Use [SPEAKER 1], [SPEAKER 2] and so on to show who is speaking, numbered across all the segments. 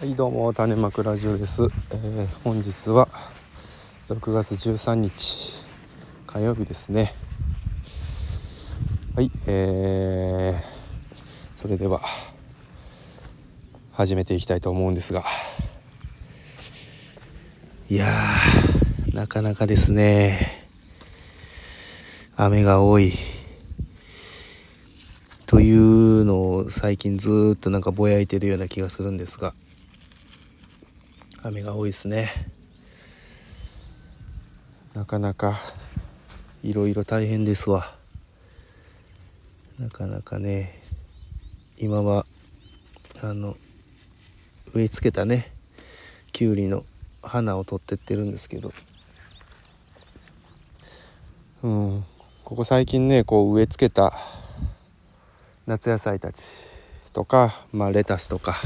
[SPEAKER 1] はいどうも種まくラジオです、えー、本日は6月13日火曜日ですね。はいえー、それでは始めていきたいと思うんですが。いやなかなかですね。雨が多い。というのを最近ずっとなんかぼやいてるような気がするんですが。雨が多いですね。なかなかいろいろ大変ですわ。なかなかね今はあの植え付けたねきゅうりの花を取ってってるんですけど。うんここ最近ねこう植え付けた夏野菜たちとか、まあ、レタスとか、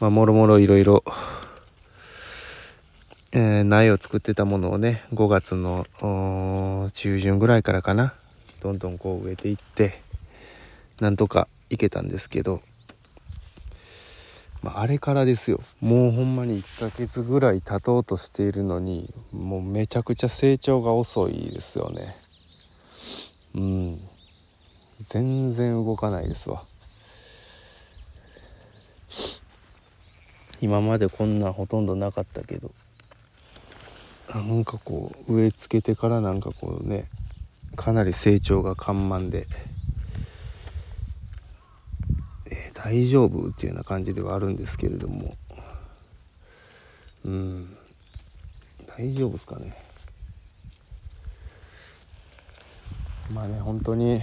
[SPEAKER 1] まあ、もろもろいろいろえー、苗を作ってたものをね5月の中旬ぐらいからかなどんどんこう植えていってなんとかいけたんですけど、まあ、あれからですよ。もうほんまに1ヶ月ぐらい経とうとしているのにもうめちゃくちゃ成長が遅いですよね。うん。全然動かないですわ。今までこんなほとんどなかったけど。なんかこう植え付けてからなんかこうねかなり成長が緩慢で、えー、大丈夫っていうような感じではあるんですけれども。うん。大丈夫ですかね。まあね本当に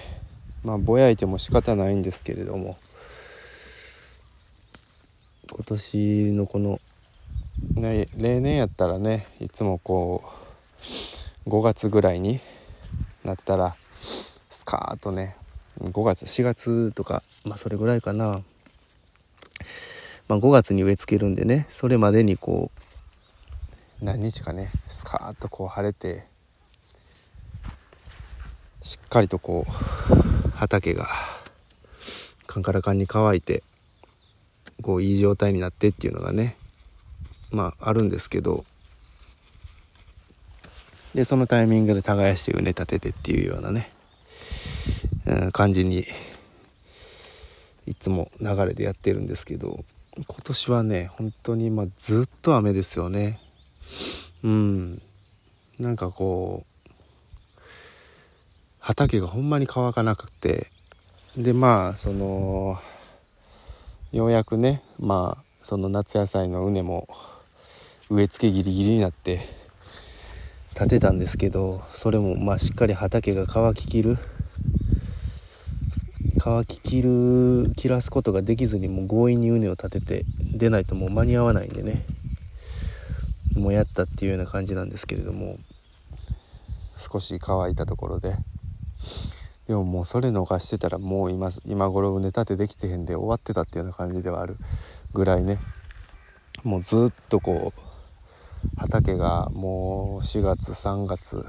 [SPEAKER 1] まあぼやいても仕方ないんですけれども。今年のこの、例年やったらねいつもこう5月ぐらいになったらスカーッとね5月4月とかまあそれぐらいかな、まあ、5月に植え付けるんでねそれまでにこう何日かねスカーッとこう晴れてしっかりとこう畑がカンカラカンに乾いてこういい状態になってっていうのがねまああるんですけど。でそのタイミングで耕して畝立ててっていうようなね、うん、感じにいつも流れでやってるんですけど。今年はね本当にまあずっと雨ですよね。うん。なんかこう畑がほんまに乾かなくて。でまあそのようやくねまあその夏野菜の畝も植え付けギリギリになって建てたんですけどそれもまあしっかり畑が乾ききる乾ききる切らすことができずにもう強引に畝を立てて出ないともう間に合わないんでねもうやったっていうような感じなんですけれども少し乾いたところで。でももうそれ逃してたらもう今今頃畝立てできてへんで終わってたっていうような感じではあるぐらいねもうずっとこう畑がもう4月3月。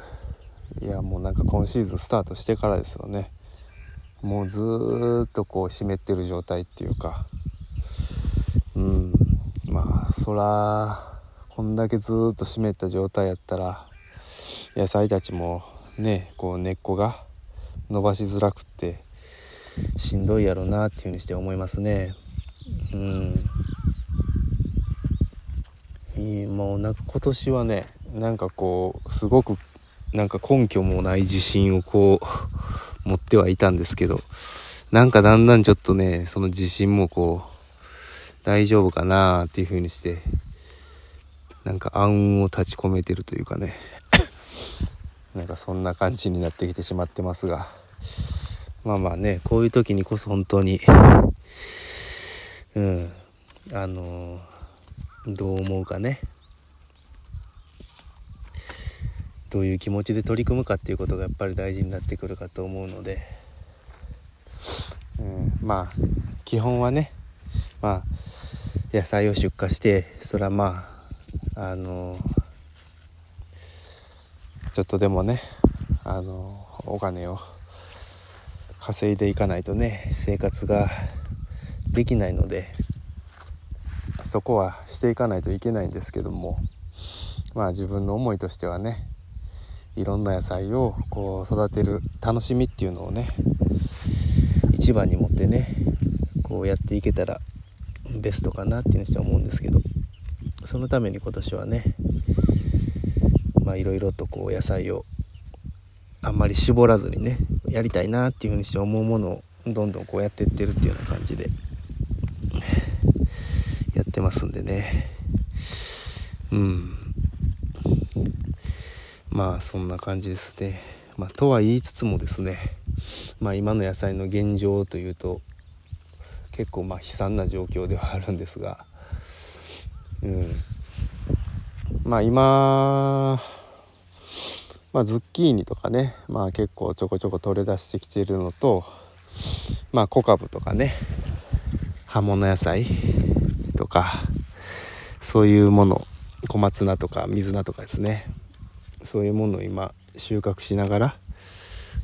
[SPEAKER 1] いやもうなんか今シーズンスタートしてからですよね。もうずっとこう湿ってる状態っていうか。うん。まあそらこんだけずっと湿った状態やったら野菜たちもねこう根っこが伸ばしづらくってしんどいやろうなっていうふうにして思いますね。うん。もうなんか今年はねなんかこうすごくなんか根拠もない自信をこう 持ってはいたんですけどなんかだんだんちょっとねその自信もこう大丈夫かなっていう風にしてなんか暗雲を立ち込めてるというかね なんかそんな感じになってきてしまってますがまあまあねこういう時にこそ本当にうんあのーどう思うかね。どういう気持ちで取り組むかっていうことがやっぱり大事になってくるかと思うので、うん、まあ基本はねまあ野菜を出荷してそれはまああのちょっとでもねあのお金を稼いでいかないとね生活ができないので。そこはしていかないといけないんですけどもまあ自分の思いとしてはねいろんな野菜をこう育てる楽しみっていうのをね一番に持ってねこうやっていけたらベストかなっていうのして思うんですけどそのために今年はねまあいろいろとこう野菜をあんまり絞らずにねやりたいなっていうふうにして思うものをどんどんこうやっていってるっていうような感じで。やってますんでね。うん。まあそんな感じですね。まあとは言いつつもですね。まあ今の野菜の現状というと結構まあ悲惨な状況ではあるんですが。うん。まあ今まあズッキーニとかねまあ結構ちょこちょこ取れ出してきてるのとまあ小株とかね葉物野菜。とかそういうもの小松菜とか水菜とかですね。そういうものを今収穫しながら、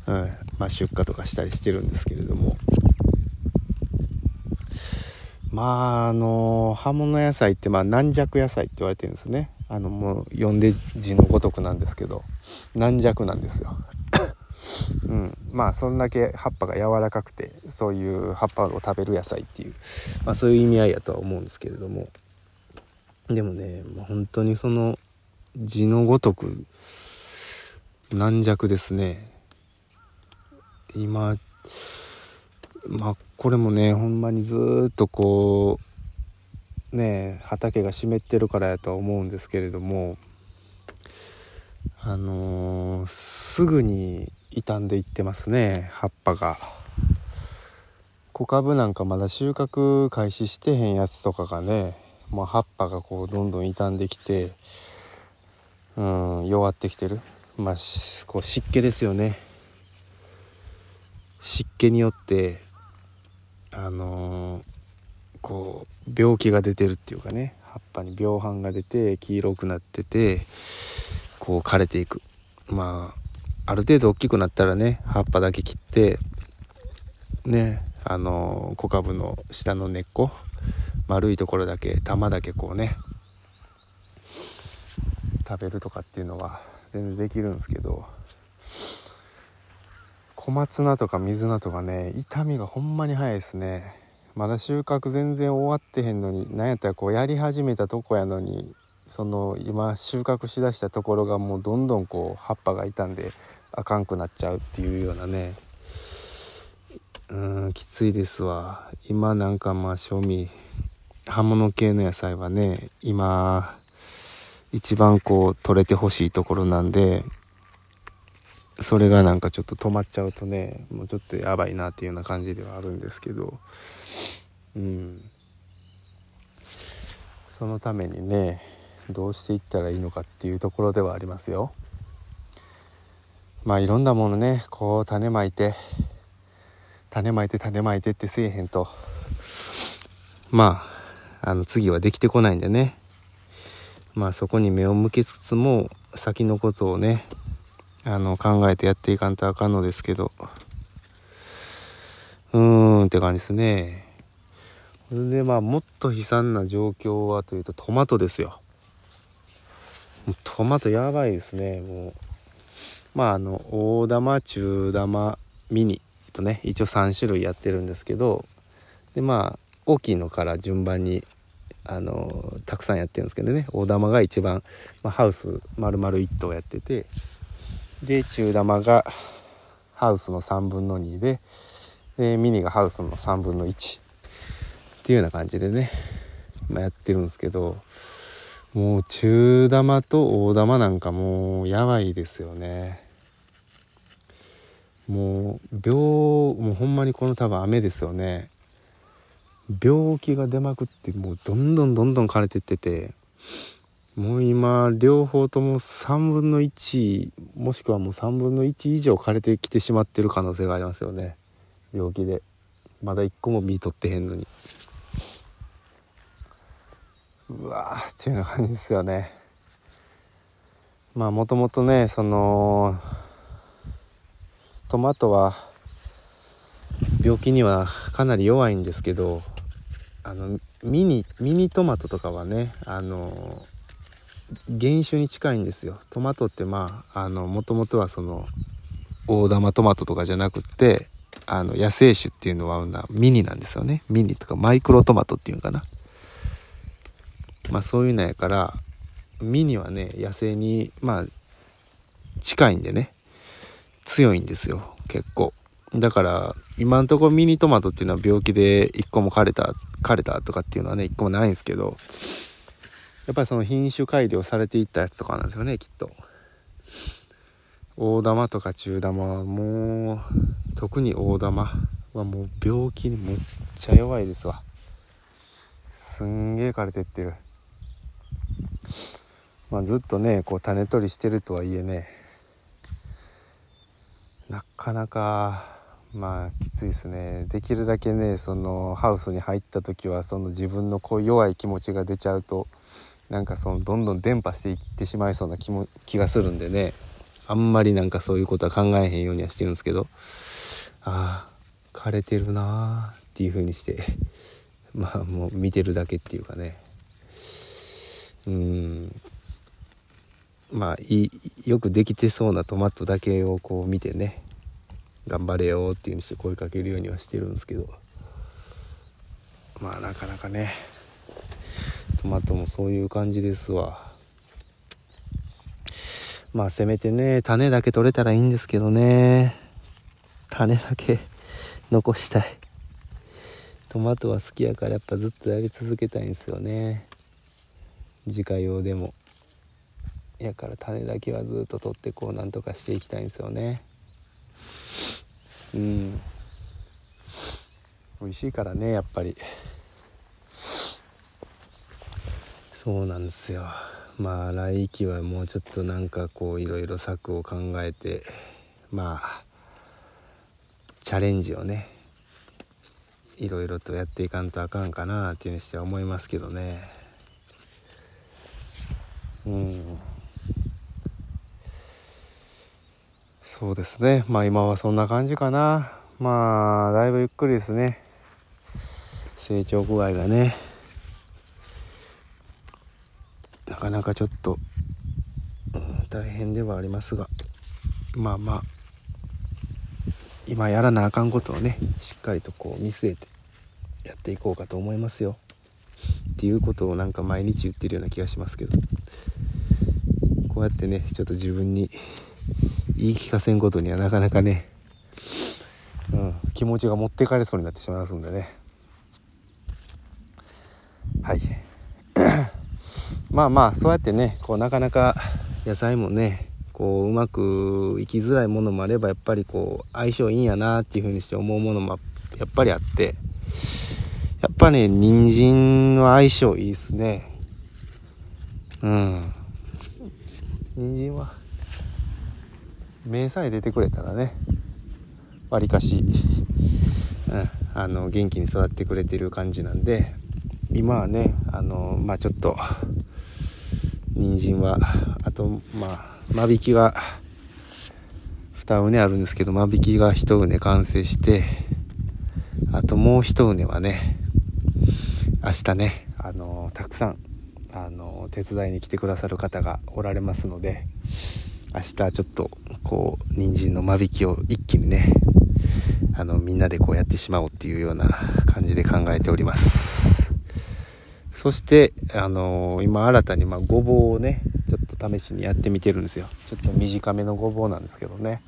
[SPEAKER 1] うんまあ、出荷とかしたりしてるんですけれども。まああの葉物野菜ってまあ軟弱野菜って言われてるんですね。あのもう読んで字のごとくなんですけど。軟弱なんですよ。うん、まあそんだけ葉っぱが柔らかくてそういう葉っぱを食べる野菜っていう、まあ、そういう意味合いやとは思うんですけれども。でもねもう本当にその字のごとく軟弱ですね。今まあこれもねほんまにずっとこうね畑が湿ってるからやとは思うんですけれどもあのー、すぐに傷んでいってますね葉っぱが。小株なんかまだ収穫開始してへんやつとかがねもう葉っぱがこうどんどん傷んできてうん弱ってきてる。まあこう湿気ですよね。湿気によってあのー、こう病気が出てるっていうかね葉っぱに病斑が出て黄色くなっててこう枯れていく。まあある程度大きくなったらね葉っぱだけ切ってねあの小株の下の根っこ丸いところだけ玉だけこうね食べるとかっていうのは全然できるんですけど小松菜とか水菜とかね痛みがほんまに早いですね。まだ収穫全然終わってへんのに何やったらこうやり始めたとこやのにその今収穫しだしたところがもうどんどんこう葉っぱが傷んであかんくなっちゃうっていうようなね。うんきついですわ。今なんかまあ賞味葉物系の野菜はね今一番こう取れてほしいところなんでそれがなんかちょっと止まっちゃうとねもうちょっとやばいなっていうような感じではあるんですけど。うん。そのためにねどうしていったらいいのかっていうところではありますよ。まあいろんなものねこう種まいて種まいて種まいてってせえへんとまああの次はできてこないんでねまあそこに目を向けつつも先のことをねあの考えてやっていかんとあかんのですけどうーんって感じですね。それでまあもっと悲惨な状況はというとトマトですよ。トマトやばいですね。もうまああの大玉中玉ミニとね一応3種類やってるんですけどでまあ大きいのから順番にあのたくさんやってるんですけどね大玉が一番、まあ、ハウス丸々1頭やっててで中玉がハウスの3分の2ででミニがハウスの3分の1っていうような感じでね、まあ、やってるんですけどもう中玉と大玉なんかもうやばいですよね。もう病もうほんまにこの多分雨ですよね。病気が出まくってもうどんどんどんどん枯れてっててもう今両方とも3分の1もしくはもう3分の1以上枯れてきてしまってる可能性がありますよね。病気で。まだ1個も実取ってへんのに。うわーっていうような感じですよね。まあもともとねそのトマトは病気にはかなり弱いんですけどあのミニミニトマトとかはねあの原種に近いんですよ。トマトってまあもともとはその大玉トマトとかじゃなくってあの野生種っていうのはミニなんですよね。ミニとかマイクロトマトっていうのかな。まあそういうのやからミニはね野生にまあ近いんでね強いんですよ結構。だから今んとこミニトマトっていうのは病気で1個も枯れた枯れたとかっていうのはね1個もないんですけどやっぱりその品種改良されていったやつとかなんですよねきっと。大玉とか中玉はもう特に大玉はもう病気にめっちゃ弱いですわ。すんげえ枯れてってる。まあずっとねこう種取りしてるとはいえねなかなかまあきついですね。できるだけねそのハウスに入った時はその自分のこう弱い気持ちが出ちゃうとなんかそのどんどん伝播していってしまいそうな気も気がするんでねあんまりなんかそういうことは考えへんようにはしてるんですけどああ枯れてるなーっていう風にしてまあもう見てるだけっていうかね。うん。まあいよくできてそうなトマトだけをこう見てね頑張れよっていうにして声かけるようにはしてるんですけど。まあなかなかねトマトもそういう感じですわ。まあせめてね種だけ取れたらいいんですけどね。種だけ残したい。トマトは好きやからやっぱずっとやり続けたいんですよね。自家用でも。やから種だけはずっと取ってこうなんとかしていきたいんですよね。うん。美味しいからねやっぱり。そうなんですよ。まあ来期はもうちょっとなんかこういろいろ策を考えてまあチャレンジをねいろいろとやっていかんとあかんかなっていうにしては思いますけどね。うん。そうですね。まあ今はそんな感じかな。まあだいぶゆっくりですね。成長具合がね。なかなかちょっと、うん、大変ではありますが。まあまあ今やらなあかんことをねしっかりとこう見据えてやっていこうかと思いますよ。っていうことをなんか毎日言ってるような気がしますけど。こうやってねちょっと自分に言い聞かせんことにはなかなかね、うん、気持ちが持ってかれそうになってしまいますんでね。はい。まあまあそうやってねこうなかなか野菜もねこううまくいきづらいものもあればやっぱりこう相性いいんやなっていう風にして思うものもやっぱりあって。やっぱね人参の相性いいっすね。うん。人参は目さえ出てくれたらねわりかし、うん、あの元気に育ってくれてる感じなんで今はねあのまあちょっと人参はあとまあ間引きが2畝あるんですけど間引きが1畝完成してあともう1畝はね明日ねあのたくさんあの手伝いに来てくださる方がおられますので明日ちょっとこう人参の間引きを一気にねあのみんなでこうやってしまおうっていうような感じで考えております。そしてあの今新たにまごぼうをねちょっと試しにやってみてるんですよ。ちょっと短めのごぼうなんですけどね。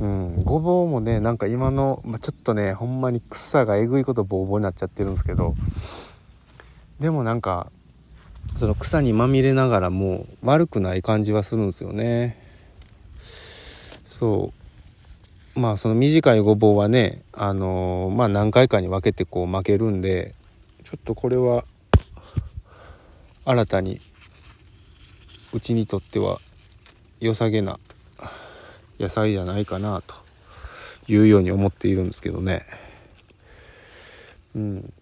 [SPEAKER 1] うん。ごぼうもねなんか今の、まあ、ちょっとねほんまに草がえぐいことボーボーになっちゃってるんですけどでもなんかその草にまみれながらも悪くない感じはするんですよね。そう。まあその短いごぼうはねあのー、まあ何回かに分けてこう負けるんでちょっとこれは新たにうちにとっては良さげな野菜じゃないかなというように思っているんですけどね。うん。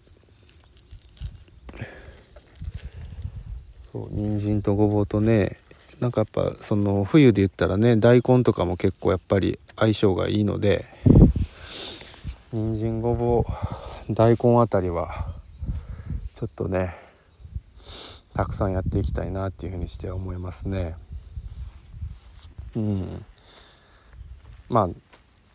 [SPEAKER 1] そう人参とごぼうとねなんかやっぱその冬で言ったらね大根とかも結構やっぱり相性がいいので人参ごぼう大根あたりはちちょっとねたくさんやっていきたいなっていうふうにして思いますね。うん。まあ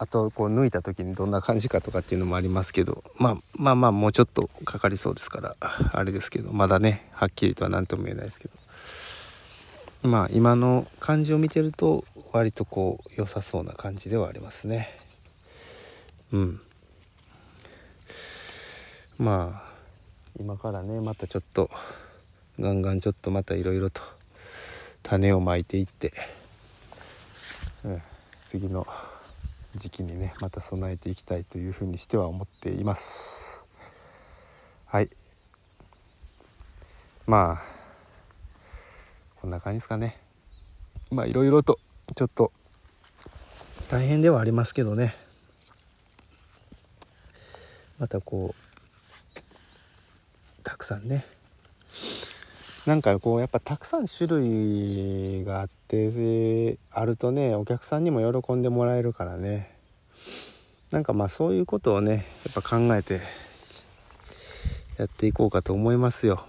[SPEAKER 1] あとこう抜いた時にどんな感じかとかっていうのもありますけど、まあ、まあまあもうちょっとかかりそうですからあれですけどまだねはっきりとは何とも言えないですけど。まあ今の感じを見てると割とこう良さそうな感じではありますね。うん。まあ今からねまたちょっとガンガンちょっとまたいろいろと種をまいていって、次の時期にねまた備えていきたいというふうにしては思っています。はい。まあこんな感じですかね。まあいろいろとちょっと大変ではありますけどね。またこうたくさんねなんかこうやっぱたくさん種類があってあるとねお客さんにも喜んでもらえるからね。なんかまあそういうことをねやっぱ考えてやっていこうかと思いますよ。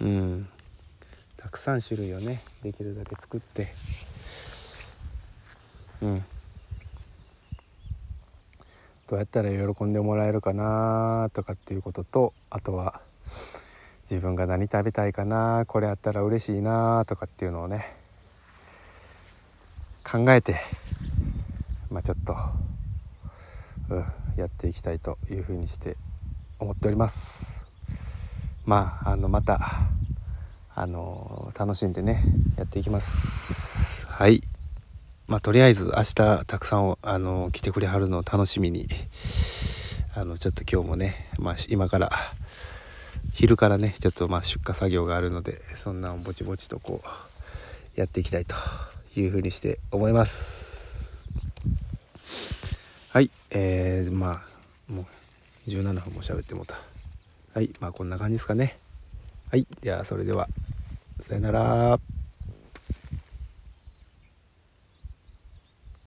[SPEAKER 1] うん。たくさん種類をねできるだけ作って。うん。どうやったら喜んでもらえるかなとかっていうこととあとは自分が何食べたいかなこれあったら嬉しいなとかっていうのをね考えてまあちょっと、うん、やっていきたいというふうにして思っております。まああのまたあの楽しんでねやっていきます。はい。まあとりあえず明日たくさんあの来てくれはるのを楽しみにあのちょっと今日もね、まあ、今から昼からねちょっとまあ出荷作業があるのでそんなぼちぼちとこうやっていきたいというふうにして思います。はいえー、まあもう17分も喋ってもうた。はいまあこんな感じですかね。はいではそれではさよなら。